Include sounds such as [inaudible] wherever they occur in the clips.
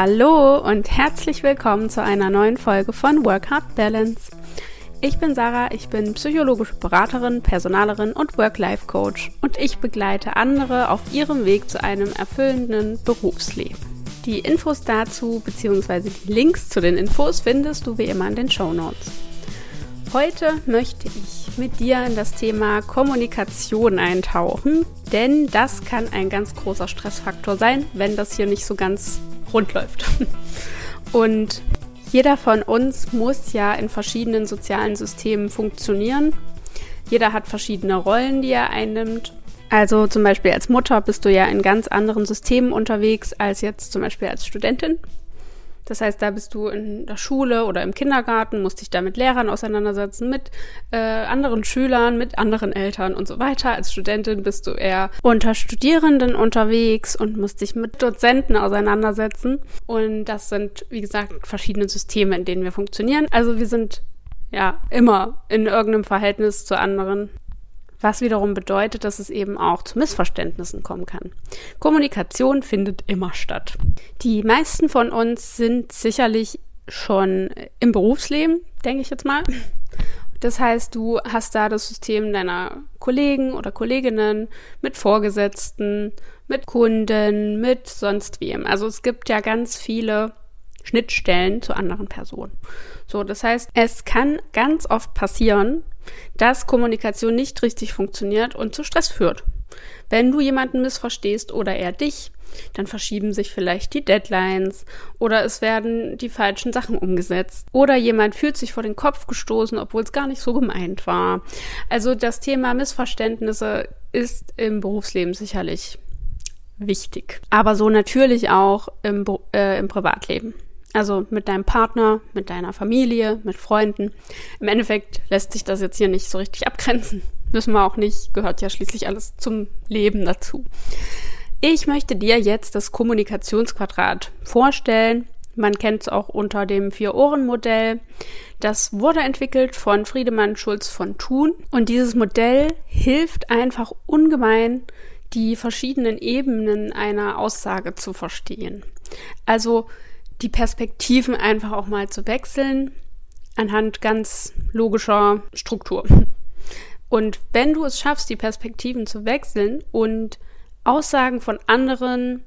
Hallo und herzlich willkommen zu einer neuen Folge von Work Hard Balance. Ich bin Sarah, ich bin psychologische Beraterin, Personalerin und Work-Life-Coach und ich begleite andere auf ihrem Weg zu einem erfüllenden Berufsleben. Die Infos dazu bzw. die Links zu den Infos findest du wie immer in den Show Notes. Heute möchte ich mit dir in das Thema Kommunikation eintauchen, denn das kann ein ganz großer Stressfaktor sein, wenn das hier nicht so ganz rund läuft. [laughs] Und jeder von uns muss ja in verschiedenen sozialen Systemen funktionieren. Jeder hat verschiedene Rollen, die er einnimmt. Also zum Beispiel als Mutter bist du ja in ganz anderen Systemen unterwegs als jetzt zum Beispiel als Studentin. Das heißt, da bist du in der Schule oder im Kindergarten, musst dich da mit Lehrern auseinandersetzen, mit äh, anderen Schülern, mit anderen Eltern und so weiter. Als Studentin bist du eher unter Studierenden unterwegs und musst dich mit Dozenten auseinandersetzen. Und das sind, wie gesagt, verschiedene Systeme, in denen wir funktionieren. Also wir sind ja immer in irgendeinem Verhältnis zu anderen was wiederum bedeutet, dass es eben auch zu Missverständnissen kommen kann. Kommunikation findet immer statt. Die meisten von uns sind sicherlich schon im Berufsleben, denke ich jetzt mal. Das heißt, du hast da das System deiner Kollegen oder Kolleginnen mit Vorgesetzten, mit Kunden, mit sonst wem. Also es gibt ja ganz viele Schnittstellen zu anderen Personen. So, das heißt, es kann ganz oft passieren, dass Kommunikation nicht richtig funktioniert und zu Stress führt. Wenn du jemanden missverstehst oder er dich, dann verschieben sich vielleicht die Deadlines oder es werden die falschen Sachen umgesetzt oder jemand fühlt sich vor den Kopf gestoßen, obwohl es gar nicht so gemeint war. Also das Thema Missverständnisse ist im Berufsleben sicherlich wichtig, aber so natürlich auch im, äh, im Privatleben. Also mit deinem Partner, mit deiner Familie, mit Freunden. Im Endeffekt lässt sich das jetzt hier nicht so richtig abgrenzen. Müssen wir auch nicht, gehört ja schließlich alles zum Leben dazu. Ich möchte dir jetzt das Kommunikationsquadrat vorstellen. Man kennt es auch unter dem Vier-Ohren-Modell. Das wurde entwickelt von Friedemann Schulz von Thun. Und dieses Modell hilft einfach ungemein, die verschiedenen Ebenen einer Aussage zu verstehen. Also die Perspektiven einfach auch mal zu wechseln anhand ganz logischer Struktur. Und wenn du es schaffst, die Perspektiven zu wechseln und Aussagen von anderen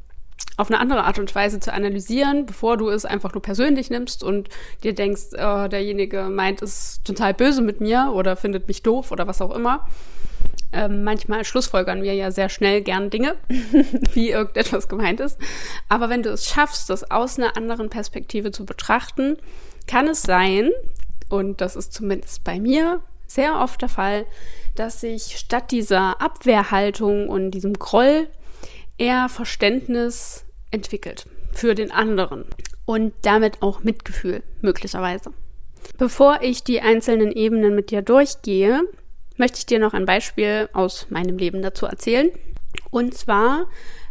auf eine andere Art und Weise zu analysieren, bevor du es einfach nur persönlich nimmst und dir denkst, oh, derjenige meint es total böse mit mir oder findet mich doof oder was auch immer, ähm, manchmal schlussfolgern wir ja sehr schnell gern Dinge, [laughs] wie irgendetwas gemeint ist. Aber wenn du es schaffst, das aus einer anderen Perspektive zu betrachten, kann es sein, und das ist zumindest bei mir sehr oft der Fall, dass sich statt dieser Abwehrhaltung und diesem Groll eher Verständnis entwickelt für den anderen und damit auch Mitgefühl möglicherweise. Bevor ich die einzelnen Ebenen mit dir durchgehe, möchte ich dir noch ein Beispiel aus meinem Leben dazu erzählen. Und zwar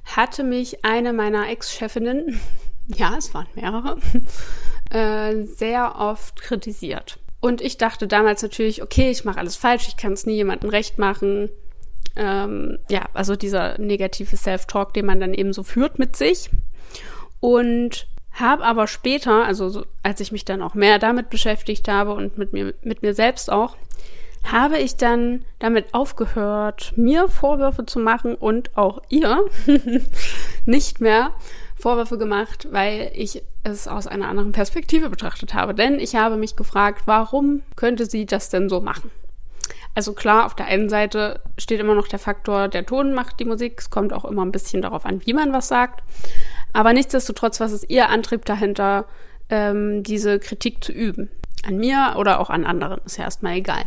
hatte mich eine meiner Ex-Chefinnen, [laughs] ja, es waren mehrere, [laughs] äh, sehr oft kritisiert. Und ich dachte damals natürlich, okay, ich mache alles falsch, ich kann es nie jemandem recht machen. Ähm, ja, also dieser negative Self-Talk, den man dann eben so führt mit sich. Und habe aber später, also so, als ich mich dann auch mehr damit beschäftigt habe und mit mir, mit mir selbst auch, habe ich dann damit aufgehört, mir Vorwürfe zu machen und auch ihr [laughs] nicht mehr Vorwürfe gemacht, weil ich es aus einer anderen Perspektive betrachtet habe. Denn ich habe mich gefragt, warum könnte sie das denn so machen? Also klar, auf der einen Seite steht immer noch der Faktor, der Ton macht die Musik. Es kommt auch immer ein bisschen darauf an, wie man was sagt. Aber nichtsdestotrotz, was ist ihr Antrieb dahinter, ähm, diese Kritik zu üben? An mir oder auch an anderen, ist ja erstmal egal.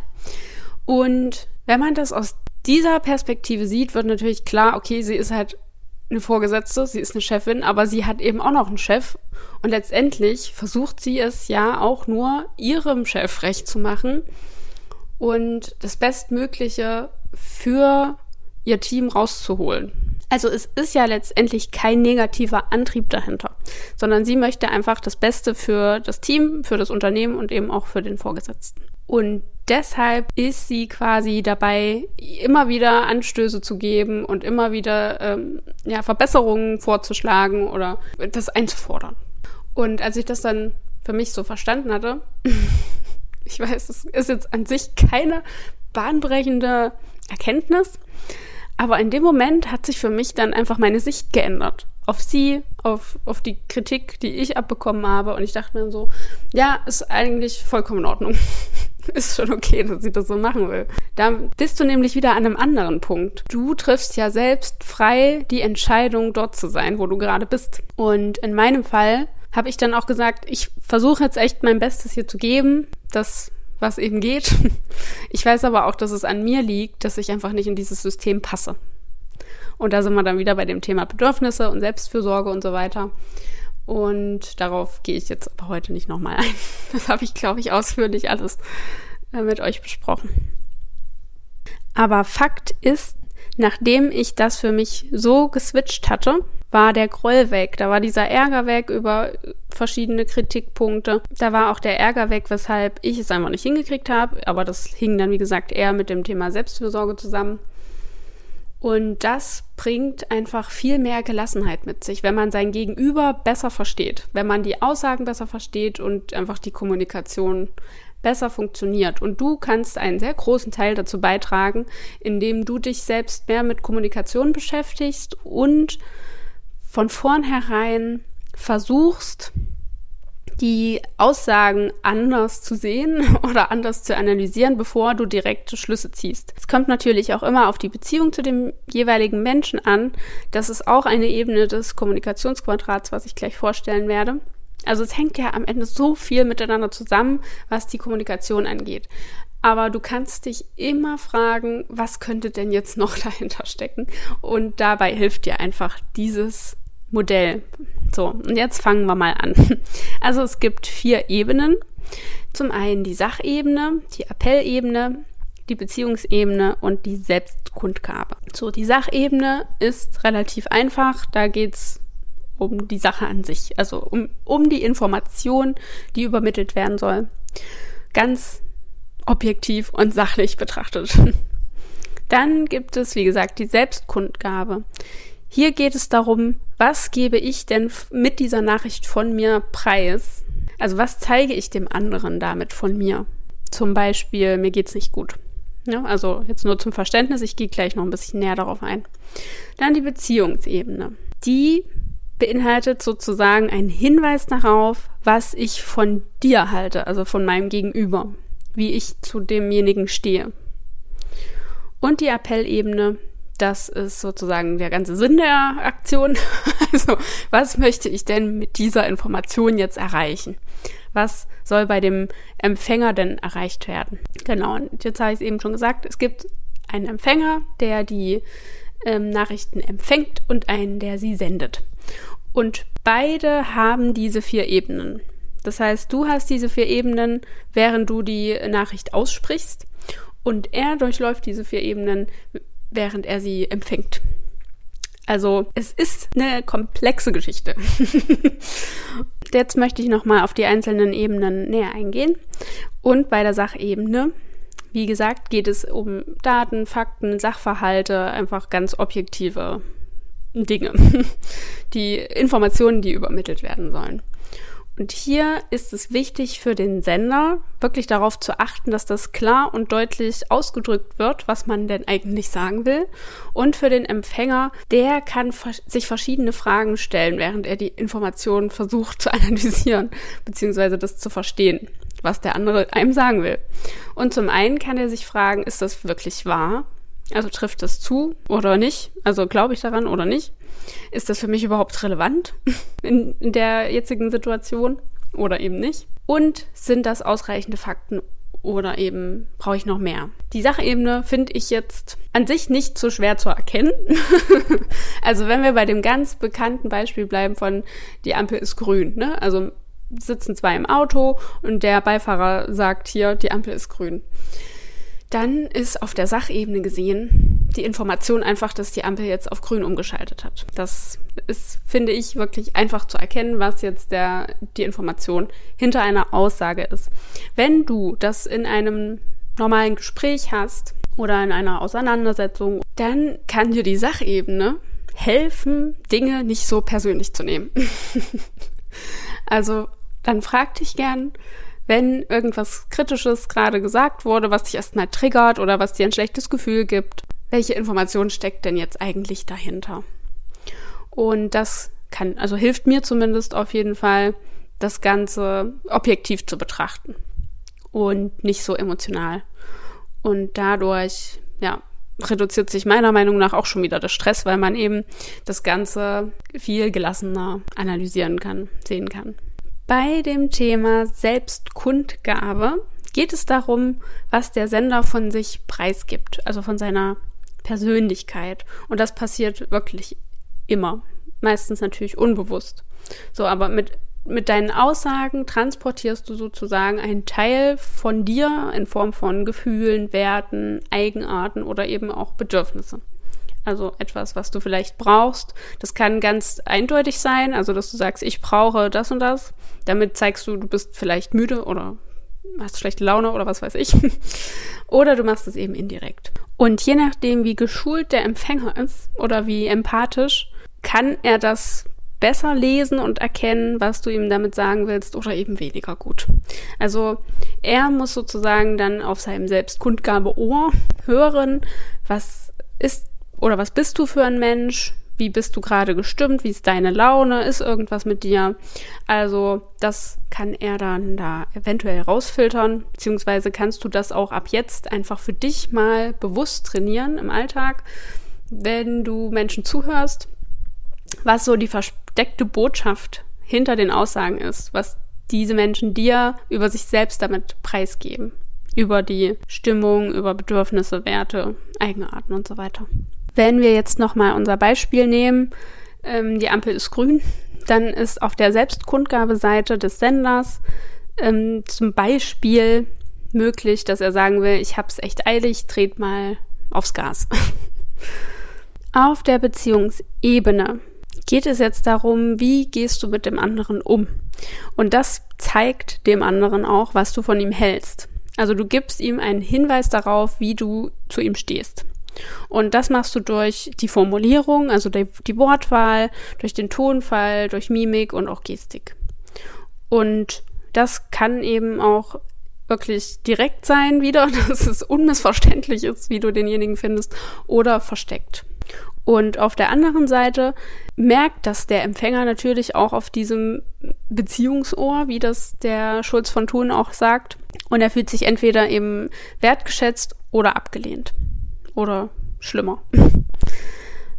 Und wenn man das aus dieser Perspektive sieht, wird natürlich klar, okay, sie ist halt eine Vorgesetzte, sie ist eine Chefin, aber sie hat eben auch noch einen Chef. Und letztendlich versucht sie es ja auch nur ihrem Chef recht zu machen und das Bestmögliche für ihr Team rauszuholen. Also es ist ja letztendlich kein negativer Antrieb dahinter, sondern sie möchte einfach das Beste für das Team, für das Unternehmen und eben auch für den Vorgesetzten. Und deshalb ist sie quasi dabei, immer wieder Anstöße zu geben und immer wieder ähm, ja, Verbesserungen vorzuschlagen oder das einzufordern. Und als ich das dann für mich so verstanden hatte, [laughs] ich weiß, es ist jetzt an sich keine bahnbrechende Erkenntnis, aber in dem Moment hat sich für mich dann einfach meine Sicht geändert. Auf sie, auf, auf die Kritik, die ich abbekommen habe. Und ich dachte mir so, ja, ist eigentlich vollkommen in Ordnung. [laughs] [laughs] ist schon okay, dass sie das so machen will. Da bist du nämlich wieder an einem anderen Punkt. Du triffst ja selbst frei die Entscheidung, dort zu sein, wo du gerade bist. Und in meinem Fall habe ich dann auch gesagt, ich versuche jetzt echt mein Bestes hier zu geben, das was eben geht. [laughs] Ich weiß aber auch, dass es an mir liegt, dass ich einfach nicht in dieses System passe. Und da sind wir dann wieder bei dem Thema Bedürfnisse und Selbstfürsorge und so weiter. Und darauf gehe ich jetzt aber heute nicht nochmal ein. [laughs] Das habe ich, glaube ich, ausführlich alles äh, mit euch besprochen. Aber Fakt ist, nachdem ich das für mich so geswitcht hatte, war der Groll weg. Da war dieser Ärger weg über verschiedene Kritikpunkte. Da war auch der Ärger weg, weshalb ich es einfach nicht hingekriegt habe. Aber das hing dann, wie gesagt, eher mit dem Thema Selbstfürsorge zusammen. Und das bringt einfach viel mehr Gelassenheit mit sich, wenn man sein Gegenüber besser versteht, wenn man die Aussagen besser versteht und einfach die Kommunikation besser funktioniert. Und du kannst einen sehr großen Teil dazu beitragen, indem du dich selbst mehr mit Kommunikation beschäftigst und von vornherein versuchst, die Aussagen anders zu sehen [laughs] oder anders zu analysieren, bevor du direkte Schlüsse ziehst. Es kommt natürlich auch immer auf die Beziehung zu dem jeweiligen Menschen an. Das ist auch eine Ebene des Kommunikationsquadrats, was ich gleich vorstellen werde. Also es hängt ja am Ende so viel miteinander zusammen, was die Kommunikation angeht. Aber du kannst dich immer fragen, was könnte denn jetzt noch [laughs] dahinter stecken? Und dabei hilft dir einfach dieses Modell. So, und jetzt fangen wir mal an. [laughs] Also es gibt vier Ebenen. Zum einen die Sachebene, die Appellebene, die Beziehungsebene und die Selbstkundgabe. So, die Sachebene ist relativ einfach. Da geht's um die Sache an sich, also um, um die Information, die übermittelt werden soll. Ganz objektiv und sachlich betrachtet. [laughs] Dann gibt es, wie gesagt, die Selbstkundgabe. Hier geht es darum, was gebe ich denn mit dieser Nachricht von mir preis? Also was zeige ich dem anderen damit von mir? Zum Beispiel, mir geht's nicht gut. Ja, also jetzt nur zum Verständnis, ich gehe gleich noch ein bisschen näher darauf ein. Dann die Beziehungsebene. Die beinhaltet sozusagen einen Hinweis darauf, was ich von dir halte, also von meinem Gegenüber, wie ich zu demjenigen stehe. Und die Appellebene, das ist sozusagen der ganze Sinn der Aktion. [laughs] Also, was möchte ich denn mit dieser Information jetzt erreichen? Was soll bei dem Empfänger denn erreicht werden? Genau, und jetzt habe ich es eben schon gesagt, es gibt einen Empfänger, der die ähm, Nachrichten empfängt und einen, der sie sendet. Und beide haben diese vier Ebenen. Das heißt, du hast diese vier Ebenen, während du die Nachricht aussprichst. Und er durchläuft diese vier Ebenen, während er sie empfängt. Also es ist eine komplexe Geschichte. [laughs] Jetzt möchte ich nochmal auf die einzelnen Ebenen näher eingehen. Und bei der Sachebene, wie gesagt, geht es um Daten, Fakten, Sachverhalte, einfach ganz objektive Dinge. [laughs] Die Informationen, die übermittelt werden sollen. Und hier ist es wichtig für den Sender, wirklich darauf zu achten, dass das klar und deutlich ausgedrückt wird, was man denn eigentlich sagen will. Und für den Empfänger, der kann sich verschiedene Fragen stellen, während er die Informationen versucht zu [laughs] analysieren, beziehungsweise das zu verstehen, was der andere einem sagen will. Und zum einen kann er sich fragen, ist das wirklich wahr? Also trifft das zu oder nicht? Also glaube ich daran oder nicht? Ist das für mich überhaupt relevant [laughs] in, der jetzigen Situation oder eben nicht? Und sind das ausreichende Fakten oder eben brauche ich noch mehr? Die Sachebene finde ich jetzt an sich nicht so schwer zu erkennen. [laughs] also wenn wir bei dem ganz bekannten Beispiel bleiben von die Ampel ist grün, ne? Also sitzen zwei im Auto und der Beifahrer sagt hier, die Ampel ist grün dann ist auf der Sachebene gesehen die Information einfach, dass die Ampel jetzt auf grün umgeschaltet hat. Das ist, finde ich, wirklich einfach zu erkennen, was jetzt der, die Information hinter einer Aussage ist. Wenn du das in einem normalen Gespräch hast oder in einer Auseinandersetzung, dann kann dir die Sachebene helfen, Dinge nicht so persönlich zu nehmen. [laughs] Also dann frag dich gern, wenn irgendwas Kritisches gerade gesagt wurde, was dich erstmal triggert oder was dir ein schlechtes Gefühl gibt, welche Information steckt denn jetzt eigentlich dahinter? Und das kann, also hilft mir zumindest auf jeden Fall, das Ganze objektiv zu betrachten und nicht so emotional. Und dadurch, ja, reduziert sich meiner Meinung nach auch schon wieder der Stress, weil man eben das Ganze viel gelassener analysieren kann, sehen kann. Bei dem Thema Selbstkundgabe geht es darum, was der Sender von sich preisgibt, also von seiner Persönlichkeit. Und das passiert wirklich immer. Meistens natürlich unbewusst. So, aber mit, mit deinen Aussagen transportierst du sozusagen einen Teil von dir in Form von Gefühlen, Werten, Eigenarten oder eben auch Bedürfnisse. Also etwas, was du vielleicht brauchst. Das kann ganz eindeutig sein, also dass du sagst, ich brauche das und das. Damit zeigst du, du bist vielleicht müde oder hast schlechte Laune oder was weiß ich. [laughs] oder du machst es eben indirekt. Und je nachdem, wie geschult der Empfänger ist oder wie empathisch, kann er das besser lesen und erkennen, was du ihm damit sagen willst oder eben weniger gut. Also er muss sozusagen dann auf seinem Selbstkundgabe-Ohr hören, was ist oder was bist du für ein Mensch? Wie bist du gerade gestimmt? Wie ist deine Laune? Ist irgendwas mit dir? Also, das kann er dann da eventuell rausfiltern, beziehungsweise kannst du das auch ab jetzt einfach für dich mal bewusst trainieren im Alltag, wenn du Menschen zuhörst, was so die versteckte Botschaft hinter den Aussagen ist, was diese Menschen dir über sich selbst damit preisgeben. Über die Stimmung, über Bedürfnisse, Werte, Eigenarten und so weiter. Wenn wir jetzt nochmal unser Beispiel nehmen, ähm, die Ampel ist grün, dann ist auf der Selbstkundgabeseite des Senders ähm, zum Beispiel möglich, dass er sagen will, ich hab's echt eilig, dreht mal aufs Gas. [laughs] auf der Beziehungsebene geht es jetzt darum, wie gehst du mit dem anderen um? Und das zeigt dem anderen auch, was du von ihm hältst. Also du gibst ihm einen Hinweis darauf, wie du zu ihm stehst. Und das machst du durch die Formulierung, also die, die Wortwahl, durch den Tonfall, durch Mimik und auch Gestik. Und das kann eben auch wirklich direkt sein wieder, [laughs] dass es unmissverständlich ist, wie du denjenigen findest, oder versteckt. Und auf der anderen Seite merkt das der Empfänger natürlich auch auf diesem Beziehungsohr, wie das der Schulz von Thun auch sagt. Und er fühlt sich entweder eben wertgeschätzt oder abgelehnt oder schlimmer.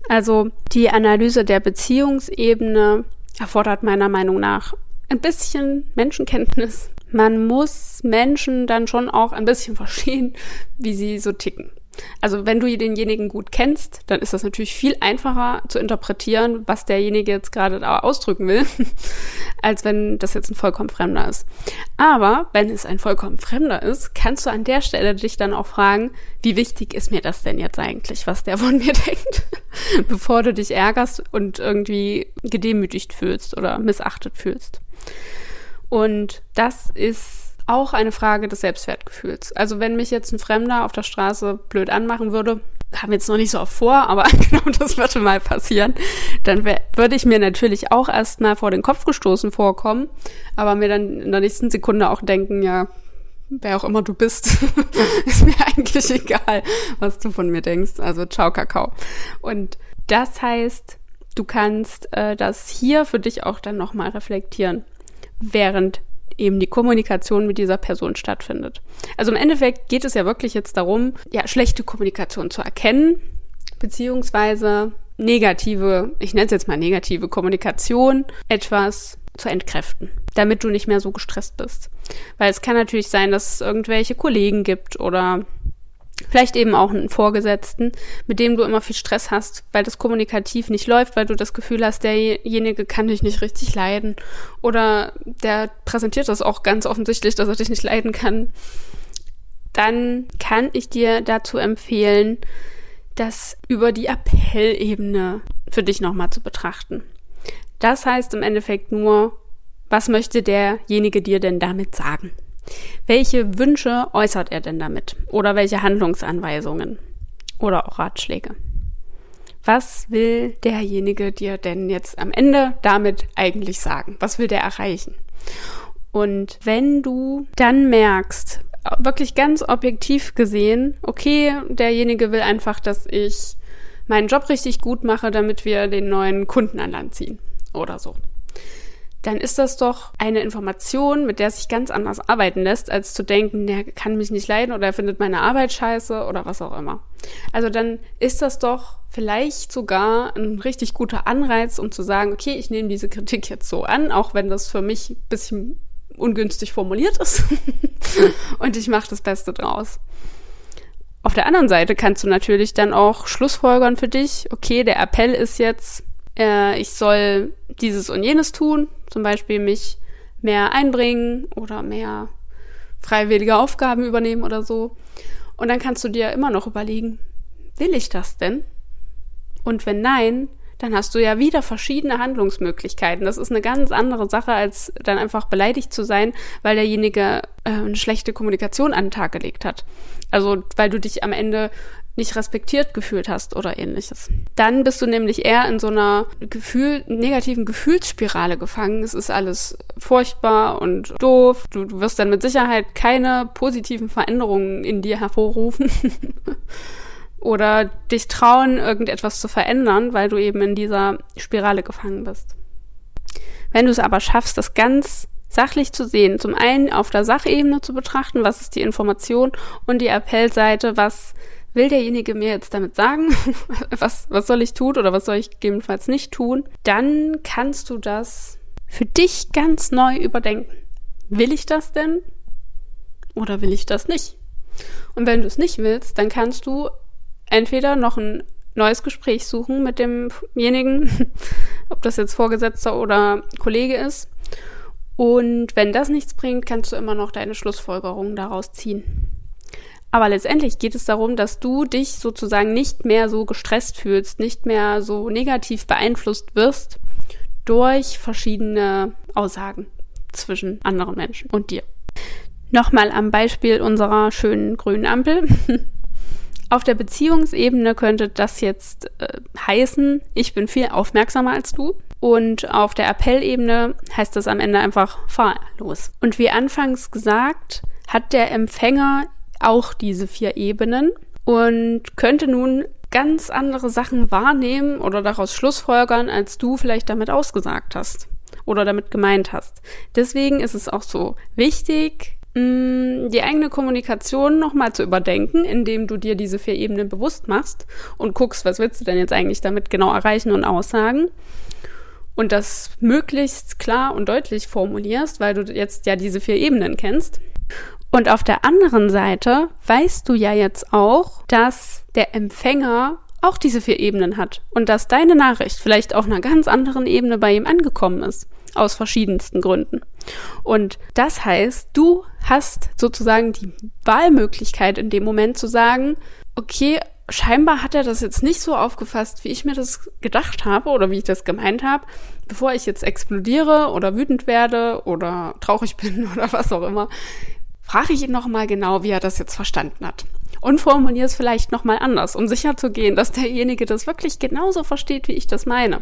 Also die Analyse der Beziehungsebene erfordert meiner Meinung nach ein bisschen Menschenkenntnis. Man muss Menschen dann schon auch ein bisschen [laughs] verstehen, wie sie so ticken. Also wenn du denjenigen gut kennst, dann ist das natürlich viel einfacher zu interpretieren, was derjenige jetzt gerade ausdrücken will, [laughs] als wenn das jetzt ein vollkommen Fremder ist. Aber wenn es ein vollkommen Fremder ist, kannst du an der Stelle dich dann auch fragen, wie wichtig ist mir das denn jetzt eigentlich, was der von [laughs] mir denkt, bevor du dich ärgerst und irgendwie gedemütigt fühlst oder missachtet fühlst. Und das ist auch eine Frage des Selbstwertgefühls. Also wenn mich jetzt ein Fremder auf der Straße blöd anmachen würde, haben wir jetzt noch nicht so oft vor, aber [laughs] genau das würde mal passieren, dann würde ich mir natürlich auch erstmal vor den Kopf gestoßen vorkommen, aber mir dann in der nächsten Sekunde auch denken, ja, wer auch immer du bist, [laughs] ist mir eigentlich egal, was du von mir denkst. Also ciao Kakao. Und das heißt, du kannst äh, das hier für dich auch dann nochmal reflektieren, während eben die Kommunikation mit dieser Person stattfindet. Also im Endeffekt geht es ja wirklich jetzt darum, ja, schlechte Kommunikation zu erkennen, beziehungsweise negative, ich nenne es jetzt mal negative Kommunikation, etwas zu entkräften, damit du nicht mehr so gestresst bist. Weil es kann natürlich sein, dass es irgendwelche Kollegen gibt oder Vielleicht eben auch einen Vorgesetzten, mit dem du immer viel Stress hast, weil das kommunikativ nicht läuft, weil du das Gefühl hast, derjenige kann dich nicht richtig leiden. Oder der präsentiert das auch ganz offensichtlich, dass er dich nicht leiden kann. Dann kann ich dir dazu empfehlen, das über die Appellebene für dich nochmal zu betrachten. Das heißt im Endeffekt nur, was möchte derjenige dir denn damit sagen? Welche Wünsche äußert er denn damit? Oder welche Handlungsanweisungen? Oder auch Ratschläge? Was will derjenige dir denn jetzt am Ende damit eigentlich sagen? Was will der erreichen? Und wenn du dann merkst, wirklich ganz objektiv gesehen, okay, derjenige will einfach, dass ich meinen Job richtig gut mache, damit wir den neuen Kunden an Land ziehen oder so dann ist das doch eine Information, mit der sich ganz anders arbeiten lässt, als zu denken, der kann mich nicht leiden oder er findet meine Arbeit scheiße oder was auch immer. Also dann ist das doch vielleicht sogar ein richtig guter Anreiz, um zu sagen, okay, ich nehme diese Kritik jetzt so an, auch wenn das für mich ein bisschen ungünstig formuliert ist. [laughs] und ich mache das Beste draus. Auf der anderen Seite kannst du natürlich dann auch Schlussfolgern für dich. Okay, der Appell ist jetzt, äh, ich soll dieses und jenes tun, zum Beispiel mich mehr einbringen oder mehr freiwillige Aufgaben übernehmen oder so. Und dann kannst du dir immer noch überlegen, will ich das denn? Und wenn nein, dann hast du ja wieder verschiedene Handlungsmöglichkeiten. Das ist eine ganz andere Sache, als dann einfach beleidigt zu sein, weil derjenige äh, eine schlechte Kommunikation an den Tag gelegt hat. Also weil du dich am Ende nicht respektiert gefühlt hast oder ähnliches. Dann bist du nämlich eher in so einer Gefühl, negativen Gefühlsspirale gefangen. Es ist alles furchtbar und doof. Du, du wirst dann mit Sicherheit keine positiven Veränderungen in dir hervorrufen. [laughs] oder dich trauen, irgendetwas zu verändern, weil du eben in dieser Spirale gefangen bist. Wenn du es aber schaffst, das ganz sachlich zu sehen, zum einen auf der Sachebene zu betrachten, was ist die Information und die Appellseite, was will derjenige mir jetzt damit sagen, [laughs] was, was soll ich tun oder was soll ich gegebenenfalls nicht tun, dann kannst du das für dich ganz neu überdenken. Will ich das denn oder will ich das nicht? Und wenn du es nicht willst, dann kannst du entweder noch ein neues Gespräch suchen mit demjenigen, [laughs] ob das jetzt Vorgesetzter oder Kollege ist. Und wenn das nichts bringt, kannst du immer noch deine Schlussfolgerungen daraus ziehen. Aber letztendlich geht es darum, dass du dich sozusagen nicht mehr so gestresst fühlst, nicht mehr so negativ beeinflusst wirst durch verschiedene Aussagen zwischen anderen Menschen und dir. Nochmal am Beispiel unserer schönen grünen Ampel. [laughs] Auf der Beziehungsebene könnte das jetzt äh, heißen, ich bin viel aufmerksamer als du. Und auf der Appellebene heißt das am Ende einfach, fahr los. Und wie anfangs gesagt, hat der Empfänger auch diese vier Ebenen und könnte nun ganz andere Sachen wahrnehmen oder daraus Schlussfolgern, als du vielleicht damit ausgesagt hast oder damit gemeint hast. Deswegen ist es auch so wichtig, mm, die eigene Kommunikation nochmal zu überdenken, indem du dir diese vier Ebenen bewusst machst und guckst, was willst du denn jetzt eigentlich damit genau erreichen und aussagen. Und das möglichst klar und deutlich formulierst, weil du jetzt ja diese vier Ebenen kennst. Und auf der anderen Seite weißt du ja jetzt auch, dass der Empfänger auch diese vier Ebenen hat und dass deine Nachricht vielleicht auf einer ganz anderen Ebene bei ihm angekommen ist. Aus verschiedensten Gründen. Und das heißt, du hast sozusagen die Wahlmöglichkeit in dem Moment zu sagen, okay, scheinbar hat er das jetzt nicht so aufgefasst, wie ich mir das gedacht habe oder wie ich das gemeint habe. Bevor ich jetzt explodiere oder wütend werde oder traurig [laughs] bin oder was auch immer, frage ich ihn nochmal genau, wie er das jetzt verstanden hat. Und formuliere es vielleicht nochmal anders, um sicherzugehen, dass derjenige das wirklich genauso versteht, wie ich das meine.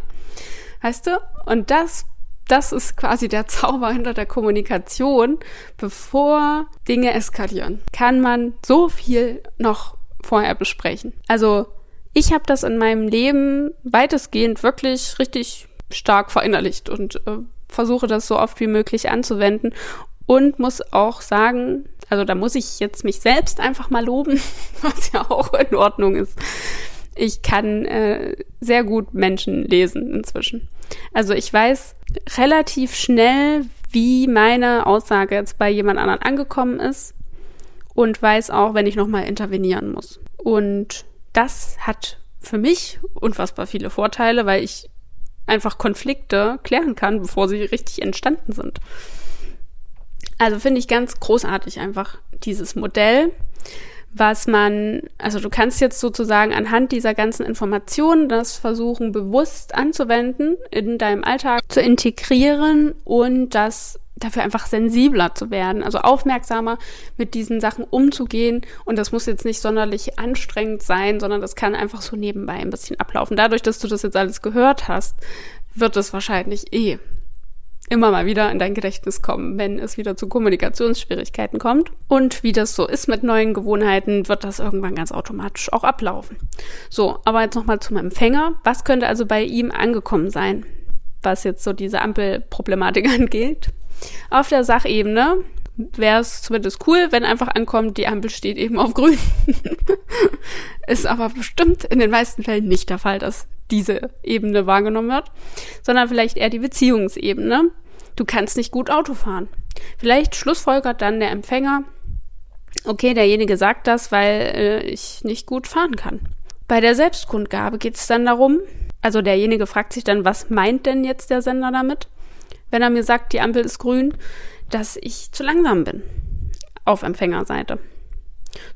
Weißt du? Und das, das ist quasi der Zauber hinter der Kommunikation. Bevor Dinge eskalieren, kann man so viel noch vorher besprechen. Also, ich habe das in meinem Leben weitestgehend wirklich richtig stark verinnerlicht und äh, versuche das so oft wie möglich anzuwenden und muss auch sagen, also da muss ich jetzt mich selbst einfach mal loben, [laughs] was ja auch in Ordnung ist. Ich kann äh, sehr gut Menschen lesen inzwischen. Also ich weiß relativ schnell, wie meine Aussage jetzt bei jemand anderen angekommen ist und weiß auch, wenn ich nochmal intervenieren muss. Und das hat für mich unfassbar viele Vorteile, weil ich einfach Konflikte klären kann, bevor sie richtig entstanden sind. Also finde ich ganz großartig einfach dieses Modell, was man, also du kannst jetzt sozusagen anhand dieser ganzen Informationen das versuchen bewusst anzuwenden, in deinem Alltag zu integrieren und das dafür einfach sensibler zu werden, also aufmerksamer mit diesen Sachen umzugehen. Und das muss jetzt nicht sonderlich anstrengend sein, sondern das kann einfach so nebenbei ein bisschen ablaufen. Dadurch, dass du das jetzt alles gehört hast, wird es wahrscheinlich eh immer mal wieder in dein Gedächtnis kommen, wenn es wieder zu Kommunikationsschwierigkeiten kommt. Und wie das so ist mit neuen Gewohnheiten, wird das irgendwann ganz automatisch auch ablaufen. So, aber jetzt nochmal zum Empfänger. Was könnte also bei ihm angekommen sein, was jetzt so diese Ampelproblematik [laughs] angeht? Auf der Sachebene wäre es zumindest cool, wenn einfach ankommt, die Ampel steht eben auf grün. [laughs] ist aber bestimmt in den meisten Fällen nicht der Fall, dass diese Ebene wahrgenommen wird, sondern vielleicht eher die Beziehungsebene. Du kannst nicht gut Auto fahren. Vielleicht schlussfolgert dann der Empfänger, okay, derjenige sagt das, weil äh, ich nicht gut fahren kann. Bei der Selbstkundgabe geht es dann darum, also derjenige fragt sich dann, was meint denn jetzt der Sender damit? Wenn er mir sagt, die Ampel ist grün, dass ich zu langsam bin auf Empfängerseite.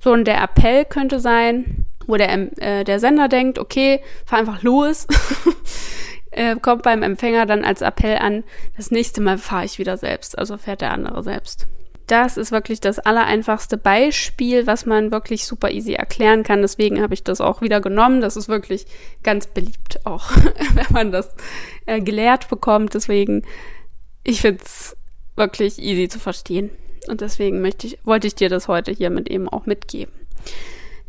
So, und der Appell könnte sein, wo der, äh, der Sender denkt, okay, fahr einfach los, [laughs] äh, kommt beim Empfänger dann als Appell an, das nächste Mal fahre ich wieder selbst, also fährt der andere selbst. Das ist wirklich das allereinfachste Beispiel, was man wirklich super easy erklären kann. Deswegen habe ich das auch wieder genommen. Das ist wirklich ganz beliebt, auch [laughs] wenn man das äh, gelehrt bekommt. Deswegen, ich finde es wirklich easy zu verstehen. Und deswegen möchte ich, wollte ich dir das heute hiermit eben auch mitgeben.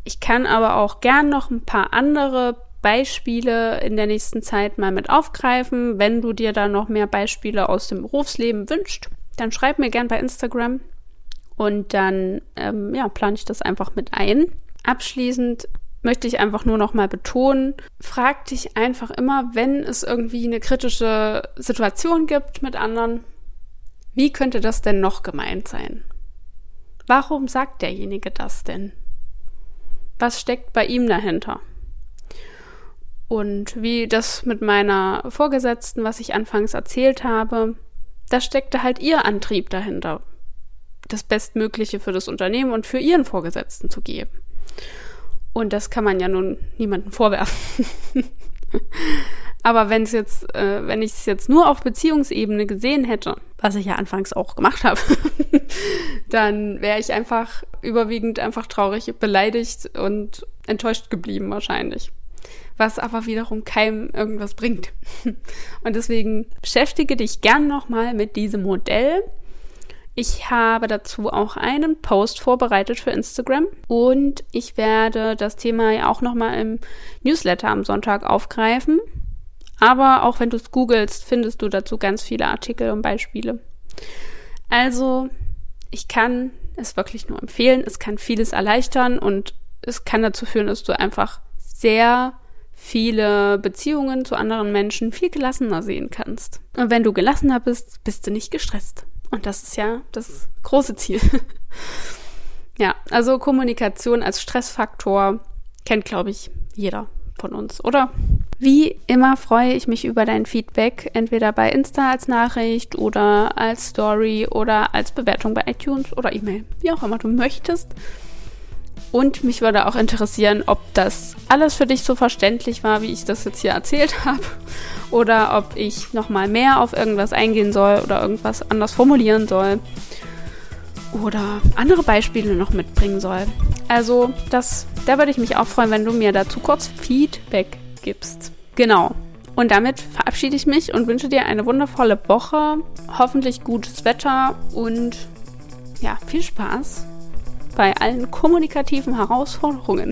Ich kann aber auch gern noch ein paar andere Beispiele in der nächsten Zeit mal mit aufgreifen. Wenn du dir da noch mehr Beispiele aus dem Berufsleben wünscht, dann schreib mir gern bei Instagram und dann ähm, ja, plane ich das einfach mit ein. Abschließend möchte ich einfach nur noch mal betonen, frag dich einfach immer, wenn es irgendwie eine kritische Situation gibt mit anderen, wie könnte das denn noch gemeint sein? Warum sagt derjenige das denn? was steckt bei ihm dahinter? Und wie das mit meiner Vorgesetzten, was ich anfangs erzählt habe, da steckte halt ihr Antrieb dahinter, das Bestmögliche für das Unternehmen und für ihren Vorgesetzten zu geben. Und das kann man ja nun niemandem vorwerfen. [laughs] Aber wenn es jetzt, äh, wenn ich es jetzt nur auf Beziehungsebene gesehen hätte, was ich ja anfangs auch gemacht habe, [laughs] dann wäre ich einfach überwiegend einfach traurig, beleidigt und enttäuscht geblieben wahrscheinlich. Was aber wiederum keinem irgendwas bringt. [laughs] Und deswegen beschäftige dich gern nochmal mit diesem Modell. Ich habe dazu auch einen Post vorbereitet für Instagram und ich werde das Thema ja auch nochmal im Newsletter am Sonntag aufgreifen. Aber auch wenn du es googelst, findest du dazu ganz viele Artikel und Beispiele. Also, ich kann es wirklich nur empfehlen. Es kann vieles erleichtern und es kann dazu führen, dass du einfach sehr viele Beziehungen zu anderen Menschen viel gelassener sehen kannst. Und wenn du gelassener bist, bist du nicht gestresst. Und das ist ja das große Ziel. [laughs] ja, also Kommunikation als Stressfaktor kennt, glaube ich, jeder von uns, oder? Wie immer freue ich mich über dein Feedback, entweder bei Insta als Nachricht oder als Story oder als Bewertung bei iTunes oder E-Mail, wie auch immer du möchtest. Und mich würde auch interessieren, ob das alles für dich so verständlich war, wie ich das jetzt hier erzählt [laughs] habe, oder ob ich nochmal mehr auf irgendwas eingehen soll oder irgendwas anders formulieren soll oder andere Beispiele noch mitbringen soll. Also, das, da würde ich mich auch freuen, wenn du mir dazu kurz Feedback gibst. Genau. Und damit verabschiede ich mich und wünsche dir eine wundervolle Woche, hoffentlich gutes Wetter und ja, viel Spaß bei allen kommunikativen Herausforderungen.